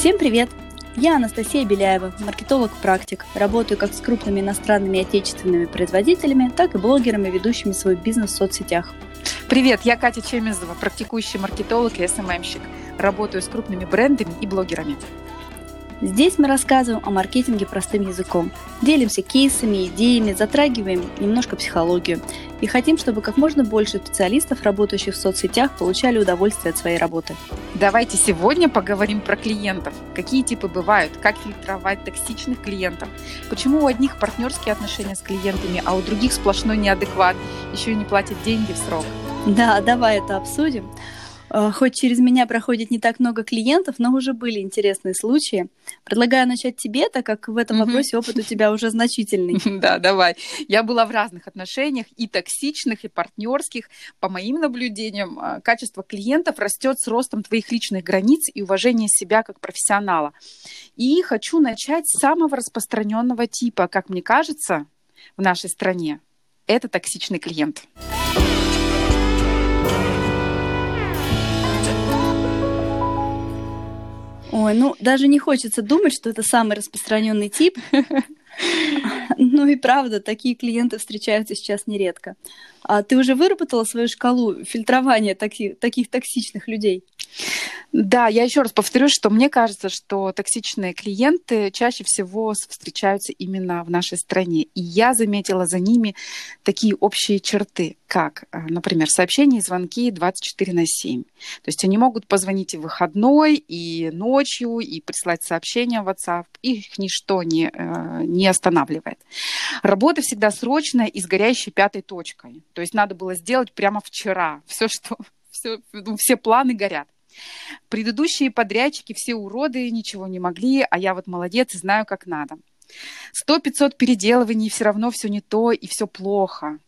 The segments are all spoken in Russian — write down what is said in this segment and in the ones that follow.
Всем привет! Я Анастасия Беляева, маркетолог-практик. Работаю как с крупными иностранными и отечественными производителями, так и блогерами, ведущими свой бизнес в соцсетях. Привет, я Катя Чемезова, практикующий маркетолог и СММщик. Работаю с крупными брендами и блогерами. Здесь мы рассказываем о маркетинге простым языком, делимся кейсами, идеями, затрагиваем немножко психологию и хотим, чтобы как можно больше специалистов, работающих в соцсетях, получали удовольствие от своей работы. Давайте сегодня поговорим про клиентов. Какие типы бывают, как фильтровать токсичных клиентов, почему у одних партнерские отношения с клиентами, а у других сплошной неадекват, еще и не платят деньги в срок. Да, давай это обсудим. Э, хоть через меня проходит не так много клиентов, но уже были интересные случаи. Предлагаю начать тебе, так как в этом вопросе опыт у тебя уже значительный. Да, давай. Я была в разных отношениях, и токсичных, и партнерских. По моим наблюдениям, э, качество клиентов растет с ростом твоих личных границ и уважения себя как профессионала. И хочу начать с самого распространенного типа, как мне кажется, в нашей стране. Это токсичный клиент. Ой, ну даже не хочется думать, что это самый распространенный тип. Ну и правда, такие клиенты встречаются сейчас нередко. А ты уже выработала свою шкалу фильтрования таких, таких токсичных людей? Да, я еще раз повторюсь, что мне кажется, что токсичные клиенты чаще всего встречаются именно в нашей стране. И я заметила за ними такие общие черты, как, э, например, сообщения и звонки 24 на 7. То есть они могут позвонить и в выходной, и ночью, и прислать сообщения в WhatsApp. Их ничто не, э, не останавливает. Работа всегда срочная и с горящей пятой точкой. То есть надо было сделать прямо вчера. Все, что все, ну, все планы горят. Предыдущие подрядчики все уроды, ничего не могли, а я вот молодец и знаю, как надо. Сто пятьсот переделываний, все равно все не то и все плохо.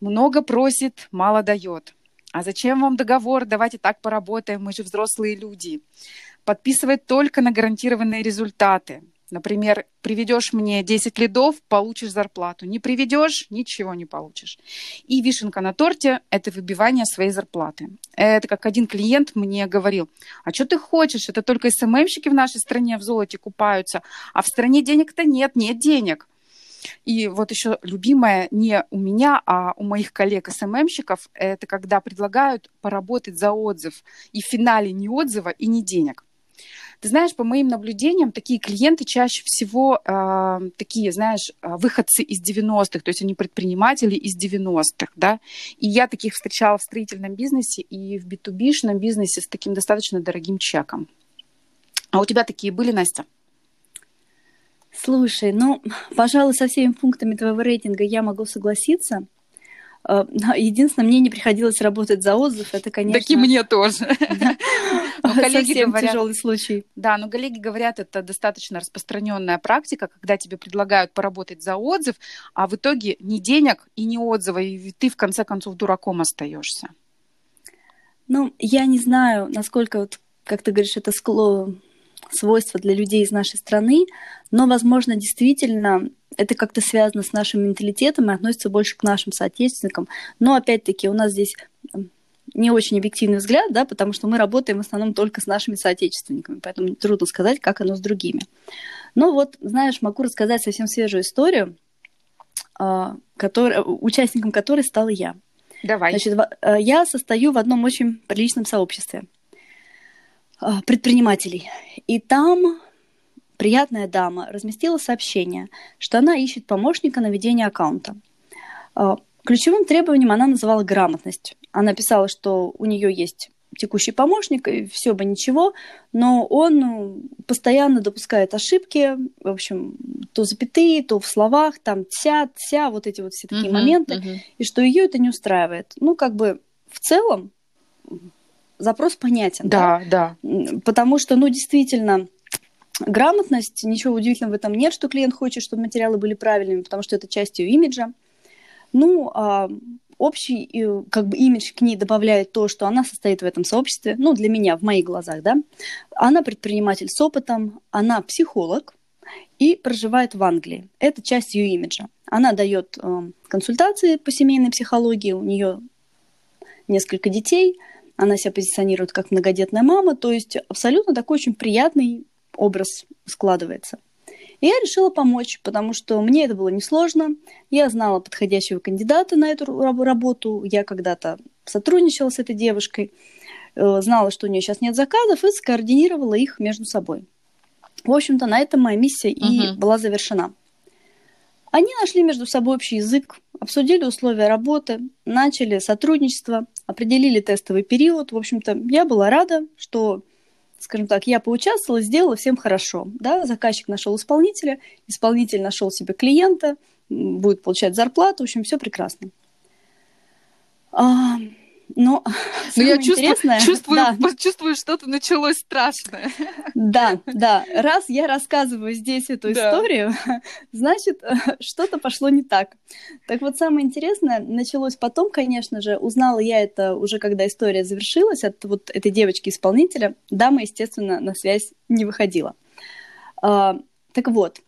Много просит, мало дает. А зачем вам договор? Давайте так поработаем, мы же взрослые люди. Подписывать только на гарантированные результаты. Например, приведешь мне 10 лидов, получишь зарплату. Не приведешь, ничего не получишь. И вишенка на торте – это выбивание своей зарплаты. Это как один клиент мне говорил, а что ты хочешь? Это только СММщики в нашей стране в золоте купаются, а в стране денег-то нет, нет денег. И вот еще любимое не у меня, а у моих коллег СММщиков, это когда предлагают поработать за отзыв. И в финале ни отзыва и ни денег. Ты знаешь, по моим наблюдениям, такие клиенты чаще всего э, такие, знаешь, а, выходцы из 90-х, то есть они предприниматели из 90-х, да. И я таких встречала в строительном бизнесе и в B2B-шном бизнесе с таким достаточно дорогим чеком. А у тебя такие были, Настя? Слушай, ну, пожалуй, со всеми пунктами твоего рейтинга я могу согласиться. Э, единственное, мне не приходилось работать за отзыв, это, конечно... Так и мне тоже. коллеги говорят, тяжелый случай. Да, но коллеги говорят, это достаточно распространенная практика, когда тебе предлагают поработать за отзыв, а в итоге ни денег и ни отзыва, и ты в конце концов дураком остаешься. Ну, я не знаю, насколько, вот, как ты говоришь, это скло... свойство для людей из нашей страны, но, возможно, действительно это как-то связано с нашим менталитетом и относится больше к нашим соотечественникам. Но опять-таки у нас здесь не очень объективный взгляд, да, потому что мы работаем в основном только с нашими соотечественниками, поэтому трудно сказать, как оно с другими. Но вот, знаешь, могу рассказать совсем свежую историю, а, который, участником которой стала я. Давай. Значит, э, я состою в одном очень приличном сообществе а, предпринимателей. И там приятная дама разместила сообщение, что она ищет помощника на ведение аккаунта. А, ключевым требованием она называла грамотность. Она писала, что у нее есть текущий помощник, и все бы ничего, но он ну, постоянно допускает ошибки, в общем, то запятые, то в словах, там тся, тся, вот эти вот все такие uh-huh, моменты, uh-huh. и что ее это не устраивает. Ну, как бы в целом запрос понятен. Да, да. да. Потому что, ну, действительно, Грамотность, ничего удивительного в этом нет, что клиент хочет, чтобы материалы были правильными, потому что это часть ее имиджа. Ну, а общий как бы имидж к ней добавляет то, что она состоит в этом сообществе, ну, для меня, в моих глазах, да. Она предприниматель с опытом, она психолог и проживает в Англии. Это часть ее имиджа. Она дает э, консультации по семейной психологии, у нее несколько детей, она себя позиционирует как многодетная мама, то есть абсолютно такой очень приятный образ складывается. И я решила помочь, потому что мне это было несложно. Я знала подходящего кандидата на эту работу. Я когда-то сотрудничала с этой девушкой, э, знала, что у нее сейчас нет заказов, и скоординировала их между собой. В общем-то, на этом моя миссия и угу. была завершена. Они нашли между собой общий язык, обсудили условия работы, начали сотрудничество, определили тестовый период. В общем-то, я была рада, что, скажем так, я поучаствовала, сделала всем хорошо. Да? Заказчик нашел исполнителя, исполнитель нашел себе клиента, будет получать зарплату, в общем, все прекрасно. А, но Но я чувствую, чувствую, да. чувствую, что-то началось страшное. Да, да. Раз я рассказываю здесь эту да. историю, значит, что-то пошло не так. Так вот, самое интересное началось потом, конечно же. Узнала я это уже, когда история завершилась от вот этой девочки-исполнителя. Дама, естественно, на связь не выходила. А, так вот,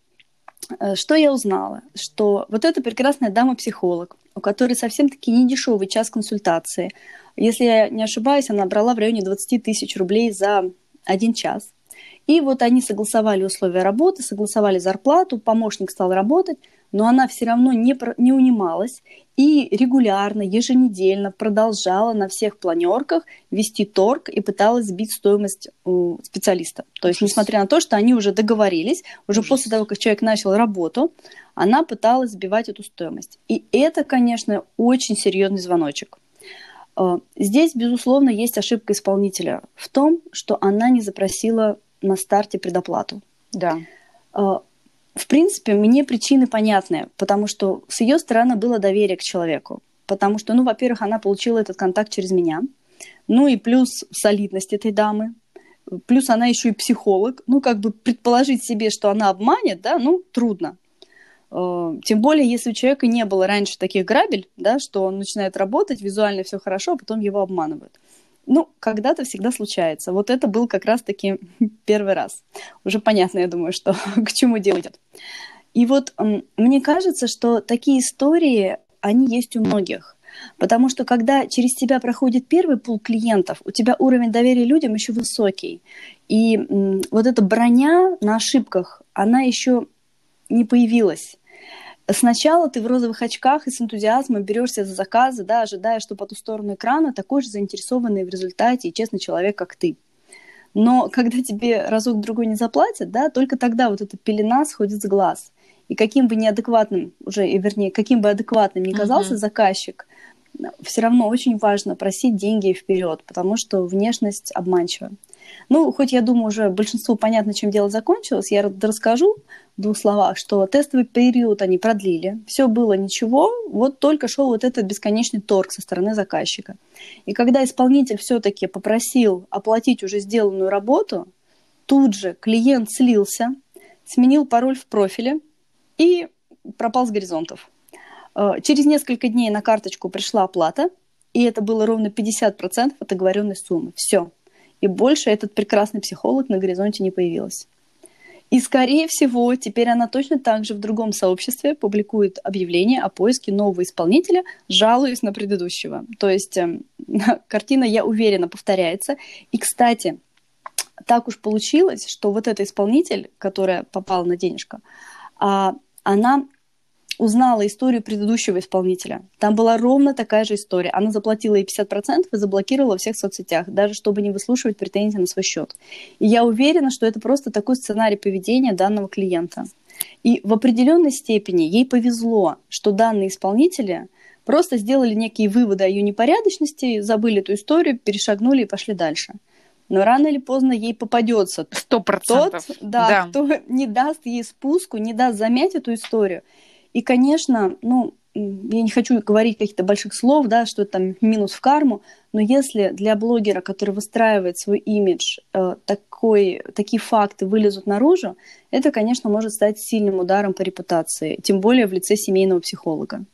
что я узнала? Что вот эта прекрасная дама-психолог, у которой совсем-таки не дешевый час консультации. Если я не ошибаюсь, она брала в районе 20 тысяч рублей за один час. И вот они согласовали условия работы, согласовали зарплату, помощник стал работать, но она все равно не, не унималась и регулярно, еженедельно продолжала на всех планерках вести торг и пыталась сбить стоимость у специалиста. То есть, несмотря на то, что они уже договорились, уже Ужас. после того, как человек начал работу, она пыталась сбивать эту стоимость. И это, конечно, очень серьезный звоночек. Э, здесь, безусловно, есть ошибка исполнителя в том, что она не запросила на старте предоплату. Да. В принципе, мне причины понятны, потому что с ее стороны было доверие к человеку. Потому что, ну, во-первых, она получила этот контакт через меня. Ну и плюс солидность этой дамы. Плюс она еще и психолог. Ну, как бы предположить себе, что она обманет, да, ну, трудно. Э, тем более, если у человека не было раньше таких грабель, да, что он начинает работать, визуально все хорошо, а потом его обманывают. Ну, когда-то всегда случается. Вот это был как раз-таки первый раз. Уже понятно, я думаю, что к чему дело идет. И вот мне кажется, что такие истории, они есть у многих. Потому что когда через тебя проходит первый пул клиентов, у тебя уровень доверия людям еще высокий. И вот эта броня на ошибках, она еще не появилась. Сначала ты в розовых очках и с энтузиазмом берешься за заказы, да, ожидая, что по ту сторону экрана такой же заинтересованный в результате и честный человек, как ты. Но когда тебе разок-другой не заплатят, да, только тогда вот эта пелена сходит с глаз. И каким бы неадекватным, уже, вернее, каким бы адекватным ни казался uh-huh. заказчик, все равно очень важно просить деньги вперед, потому что внешность обманчива. Ну, хоть я думаю, уже большинству понятно, чем дело закончилось, я расскажу двух словах, что тестовый период они продлили, все было ничего, вот только шел вот этот бесконечный торг со стороны заказчика. И когда исполнитель все-таки попросил оплатить уже сделанную работу, тут же клиент слился, сменил пароль в профиле и пропал с горизонтов. Э, через несколько дней на карточку пришла оплата, и это было ровно 50% от оговоренной суммы. Все. И больше этот прекрасный психолог на горизонте не появилась. И, скорее всего, теперь она точно так же в другом сообществе публикует объявление о поиске нового исполнителя, жалуясь на предыдущего. То есть э, картина, я уверена, повторяется. И, кстати, так уж получилось, что вот эта исполнитель, которая попала на денежка, она узнала историю предыдущего исполнителя. Там была ровно такая же история. Она заплатила ей 50% и заблокировала всех соцсетях, даже чтобы не выслушивать претензии на свой счет. И я уверена, что это просто такой сценарий поведения данного клиента. И в определенной степени ей повезло, что данные исполнители просто сделали некие выводы о ее непорядочности, забыли эту историю, перешагнули и пошли дальше. Но рано или поздно ей попадется тот, да, да. кто не даст ей спуску, не даст замять эту историю. И, конечно, ну, я не хочу говорить каких-то больших слов, да, что это там минус в карму, но если для блогера, который выстраивает свой имидж, э, такой, такие факты вылезут наружу, это, конечно, может стать сильным ударом по репутации, тем более в лице семейного психолога.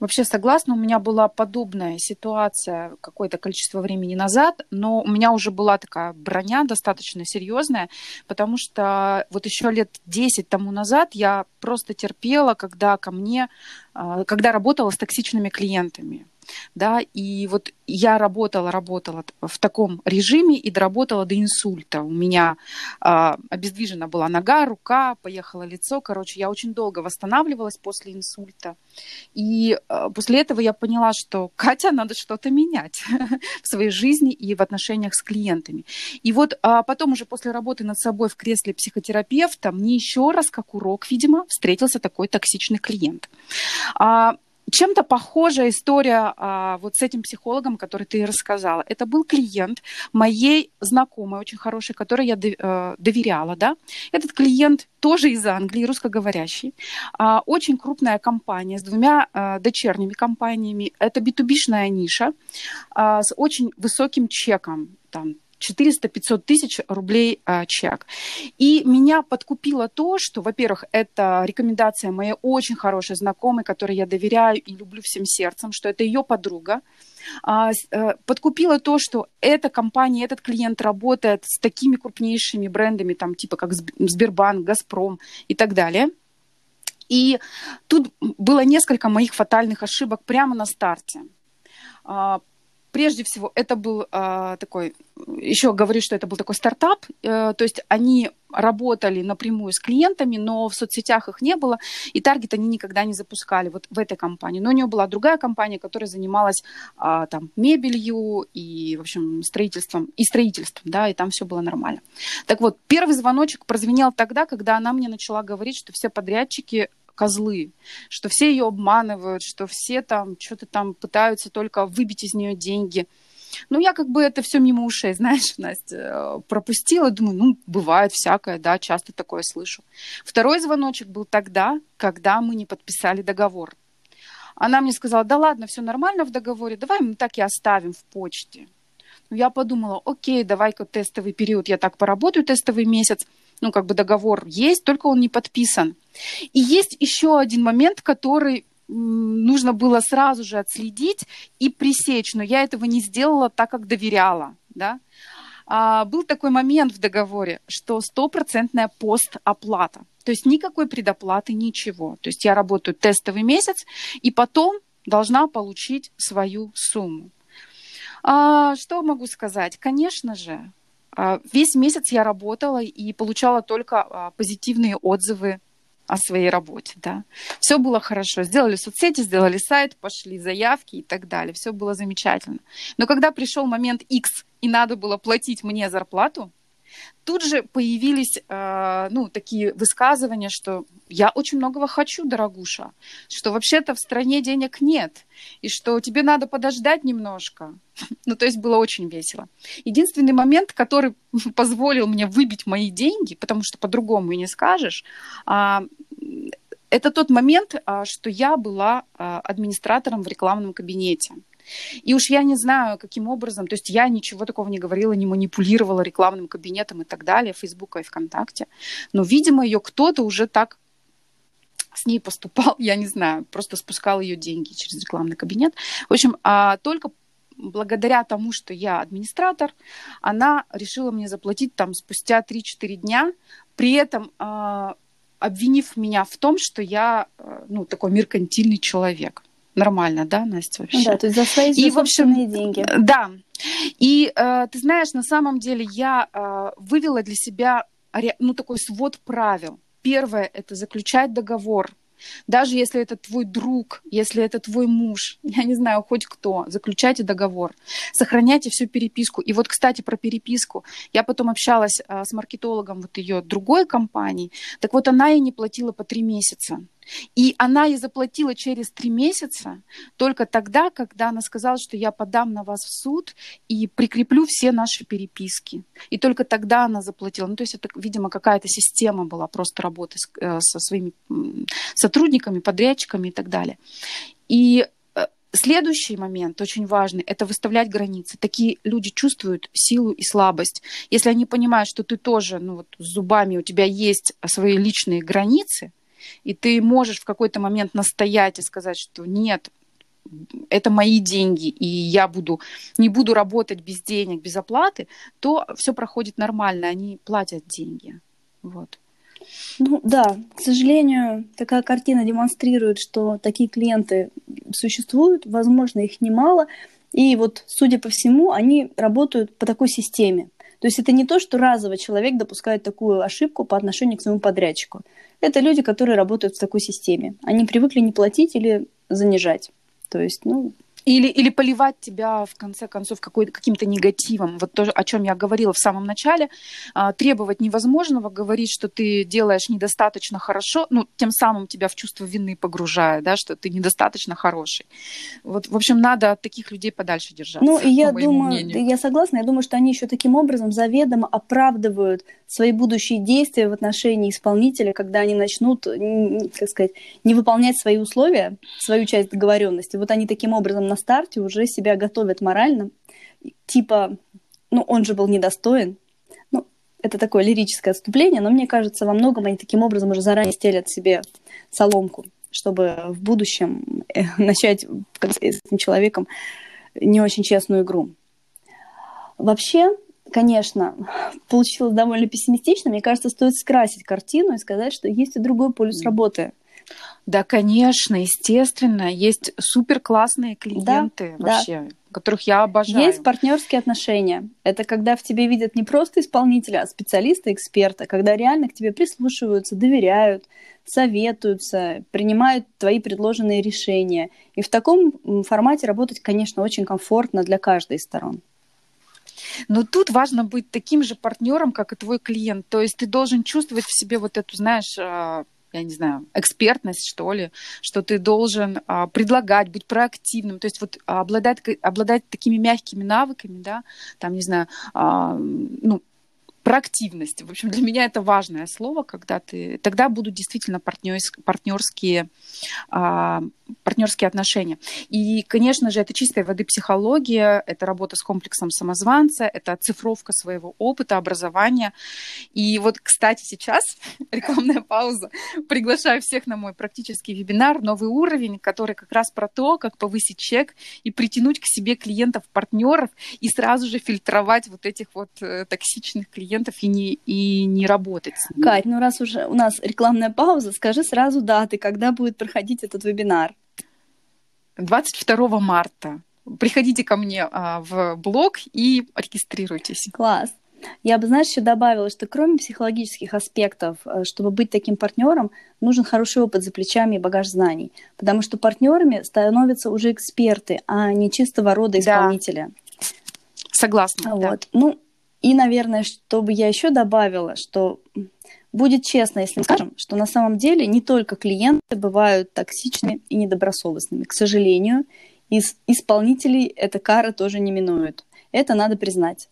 Вообще согласна, у меня была подобная ситуация какое-то количество времени назад, но у меня уже была такая броня достаточно серьезная, потому что вот еще лет 10 тому назад я просто терпела, когда ко мне, а, когда работала с токсичными клиентами. Да, и вот я работала, работала в таком режиме и доработала до инсульта. У меня э, обездвижена была нога, рука, поехало лицо, короче, я очень долго восстанавливалась после инсульта. И э, после этого я поняла, что Катя, надо что-то менять в своей жизни и в отношениях с клиентами. И вот э, потом уже после работы над собой в кресле психотерапевта мне еще раз, как урок, видимо, встретился такой токсичный клиент. А, чем-то похожая история а, вот с этим психологом, который ты рассказала. Это был клиент моей знакомой, очень хорошей, которой я э, доверяла, да. Этот клиент тоже из Англии, русскоговорящий. А, очень крупная компания с двумя а, дочерними компаниями. Это B2B-шная ниша а, с очень высоким чеком, там 400-500 тысяч рублей а, чек. И меня подкупило то, что, во-первых, это рекомендация моей очень хорошей знакомой, которой я доверяю и люблю всем сердцем, что это ее подруга. А, а, подкупило то, что эта компания, этот клиент работает с такими крупнейшими брендами, там, типа как Сбербанк, Газпром и так далее. И тут было несколько моих фатальных ошибок прямо на старте а, Прежде всего, это был э, такой, еще говорю, что это был такой стартап, э, то есть они работали напрямую с клиентами, но в соцсетях их не было, и таргет они никогда не запускали вот в этой компании. Но у нее была другая компания, которая занималась э, там мебелью и, в общем, строительством, и строительством, да, и там все было нормально. Так вот, первый звоночек прозвенел тогда, когда она мне начала говорить, что все подрядчики козлы, что все ее обманывают, что все там что-то там пытаются только выбить из нее деньги. Ну, я как бы это все мимо ушей, знаешь, Настя, э, пропустила. Думаю, ну, бывает всякое, да, часто такое слышу. Второй звоночек был тогда, когда мы не подписали договор. Она мне сказала, да ладно, все нормально в договоре, давай мы так и оставим в почте. Ну, я подумала, окей, давай-ка тестовый период, я так поработаю тестовый месяц, ну, как бы договор есть, только он не подписан. И есть еще один момент, который нужно было сразу же отследить и пресечь, но я этого не сделала так, как доверяла, да. А, был такой момент в договоре, что стопроцентная постоплата, то есть никакой предоплаты, ничего. То есть я работаю тестовый месяц и потом должна получить свою сумму. А, что могу сказать? Конечно же, весь месяц я работала и получала только а, позитивные отзывы о своей работе, да. Все было хорошо. Сделали соцсети, сделали сайт, пошли заявки и так далее. Все было замечательно. Но когда пришел момент X и надо было платить мне зарплату, Тут же появились э, ну, такие высказывания, что я очень многого хочу, дорогуша, что вообще-то в стране денег нет, и что тебе надо подождать немножко. Ну, то есть было очень весело. Единственный момент, который позволил мне выбить мои деньги, потому что по-другому и не скажешь, а, это тот момент, а, что я была а, администратором в рекламном кабинете. И уж я не знаю, каким образом, то есть я ничего такого не говорила, не манипулировала рекламным кабинетом и так далее, Фейсбука и ВКонтакте, но, видимо, ее кто-то уже так с ней поступал, я не знаю, просто спускал ее деньги через рекламный кабинет. В общем, а только благодаря тому, что я администратор, она решила мне заплатить там спустя 3-4 дня, при этом а, обвинив меня в том, что я а, ну, такой меркантильный человек нормально, да, Настя, вообще? Да, то есть за свои и, в общем, деньги. Да. И э, ты знаешь, на самом деле я э, вывела для себя ну, такой свод правил. Первое – это заключать договор даже если это твой друг, если это твой муж, я не знаю, хоть кто, заключайте договор, сохраняйте всю переписку. И вот, кстати, про переписку. Я потом общалась а, с маркетологом вот ее другой компании. Так вот, она ей не платила по три месяца. И она ей заплатила через три месяца только тогда, когда она сказала, что я подам на вас в суд и прикреплю все наши переписки. И только тогда она заплатила. Ну, то есть это, видимо, какая-то система была просто работы с, э, со своими сотрудниками, подрядчиками и так далее. И э, Следующий момент, очень важный, это выставлять границы. Такие люди чувствуют силу и слабость. Если они понимают, что ты тоже ну, вот, с зубами, у тебя есть свои личные границы, и ты можешь в какой-то момент настоять и сказать, что нет, это мои деньги, и я буду, не буду работать без денег, без оплаты, то все проходит нормально, они платят деньги. Вот. Ну да, к сожалению, такая картина демонстрирует, что такие клиенты существуют, возможно, их немало, и вот, судя по всему, они работают по такой системе. То есть это не то, что разово человек допускает такую ошибку по отношению к своему подрядчику. Это люди, которые работают в такой системе. Они привыкли не платить или занижать. То есть, ну, или, или поливать тебя, в конце концов, каким-то негативом. Вот то, о чем я говорила в самом начале. А, требовать невозможного, говорить, что ты делаешь недостаточно хорошо, ну, тем самым тебя в чувство вины погружая, да, что ты недостаточно хороший. Вот, в общем, надо от таких людей подальше держаться. Ну, и я думаю, мнению. я согласна, я думаю, что они еще таким образом заведомо оправдывают свои будущие действия в отношении исполнителя, когда они начнут, как сказать, не выполнять свои условия, свою часть договоренности. Вот они таким образом на старте уже себя готовят морально, типа, ну, он же был недостоин. Ну, это такое лирическое отступление, но мне кажется, во многом они таким образом уже заранее стелят себе соломку, чтобы в будущем э, начать с этим человеком не очень честную игру. Вообще, конечно, получилось довольно пессимистично. Мне кажется, стоит скрасить картину и сказать, что есть и другой полюс работы. Да, конечно, естественно, есть супер классные клиенты да, вообще, да. которых я обожаю. Есть партнерские отношения. Это когда в тебе видят не просто исполнителя, а специалиста, эксперта, когда реально к тебе прислушиваются, доверяют, советуются, принимают твои предложенные решения. И в таком формате работать, конечно, очень комфортно для каждой из сторон. Но тут важно быть таким же партнером, как и твой клиент. То есть ты должен чувствовать в себе вот эту, знаешь, а, я не знаю, экспертность, что ли, что ты должен а, предлагать, быть проактивным, то есть вот обладать, обладать такими мягкими навыками, да, там, не знаю, а, ну, проактивность. В общем, для меня это важное слово, когда ты... Тогда будут действительно партнерские а, партнерские отношения. И, конечно же, это чистая воды психология, это работа с комплексом самозванца, это оцифровка своего опыта, образования. И вот, кстати, сейчас рекламная пауза. Приглашаю всех на мой практический вебинар «Новый уровень», который как раз про то, как повысить чек и притянуть к себе клиентов, партнеров и сразу же фильтровать вот этих вот э, токсичных клиентов и не, и не работать с ними. Кать, ну раз уже у нас рекламная пауза, скажи сразу даты, когда будет проходить этот вебинар. 22 марта. Приходите ко мне а, в блог и регистрируйтесь. Класс. Я бы, знаешь, еще добавила, что кроме психологических аспектов, э, чтобы быть таким партнером, нужен хороший опыт за плечами и багаж знаний. Потому что партнерами становятся уже эксперты, а не чистого рода исполнителя. Да. Согласна. Вот. Да. Ну, и, наверное, чтобы я еще добавила, что будет честно, если мы скажем, что на самом деле не только клиенты бывают токсичными и недобросовестными. К сожалению, из исполнителей эта кара тоже не минует. Это надо признать.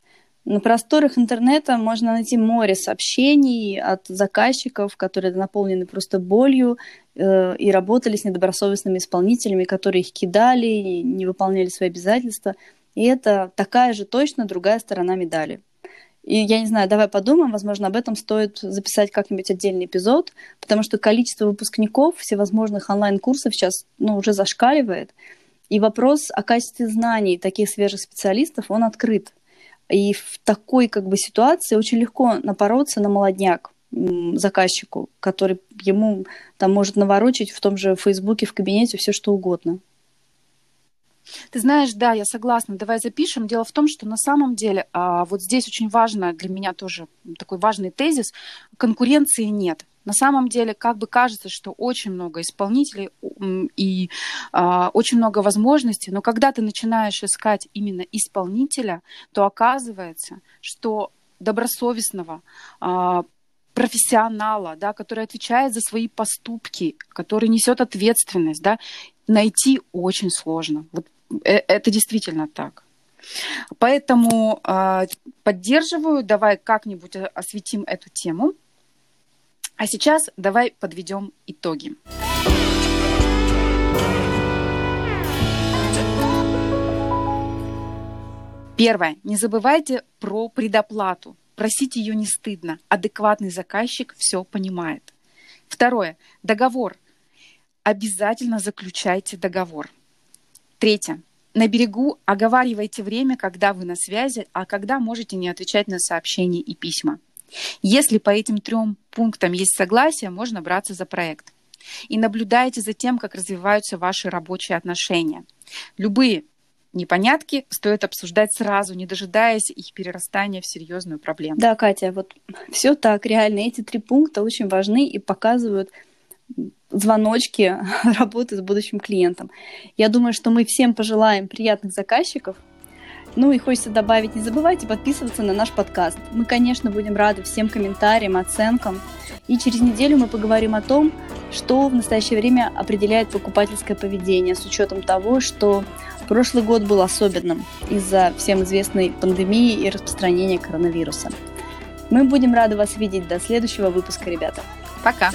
На просторах интернета можно найти море сообщений от заказчиков, которые наполнены просто болью э, и работали с недобросовестными исполнителями, которые их кидали, не выполняли свои обязательства. И это такая же точно другая сторона медали. И я не знаю, давай подумаем, возможно, об этом стоит записать как-нибудь отдельный эпизод, потому что количество выпускников всевозможных онлайн-курсов сейчас ну, уже зашкаливает. И вопрос о качестве знаний таких свежих специалистов, он открыт. И в такой как бы ситуации очень легко напороться на молодняк заказчику, который ему там может наворочить в том же Фейсбуке, в кабинете все что угодно. Ты знаешь, да, я согласна. Давай запишем. Дело в том, что на самом деле а, вот здесь очень важно для меня тоже такой важный тезис. Конкуренции нет. На самом деле, как бы кажется, что очень много исполнителей и а, очень много возможностей, но когда ты начинаешь искать именно исполнителя, то оказывается, что добросовестного, а, профессионала, да, который отвечает за свои поступки, который несет ответственность, да, найти очень сложно. Вот э, это действительно так. Поэтому э, поддерживаю, давай как-нибудь осветим эту тему. А сейчас давай подведем итоги. Первое. Не забывайте про предоплату. Просить ее не стыдно. Адекватный заказчик все понимает. Второе. Договор. Обязательно заключайте договор. Третье. На берегу оговаривайте время, когда вы на связи, а когда можете не отвечать на сообщения и письма. Если по этим трем пунктам есть согласие, можно браться за проект. И наблюдайте за тем, как развиваются ваши рабочие отношения. Любые непонятки стоит обсуждать сразу, не дожидаясь их перерастания в серьезную проблему. Да, Катя, вот все так, реально. Эти три пункта очень важны и показывают звоночки работы с будущим клиентом. Я думаю, что мы всем пожелаем приятных заказчиков. Ну и хочется добавить, не забывайте подписываться на наш подкаст. Мы, конечно, будем рады всем комментариям, оценкам. И через неделю мы поговорим о том, что в настоящее время определяет покупательское поведение с учетом того, что прошлый год был особенным из-за всем известной пандемии и распространения коронавируса. Мы будем рады вас видеть до следующего выпуска, ребята. Пока!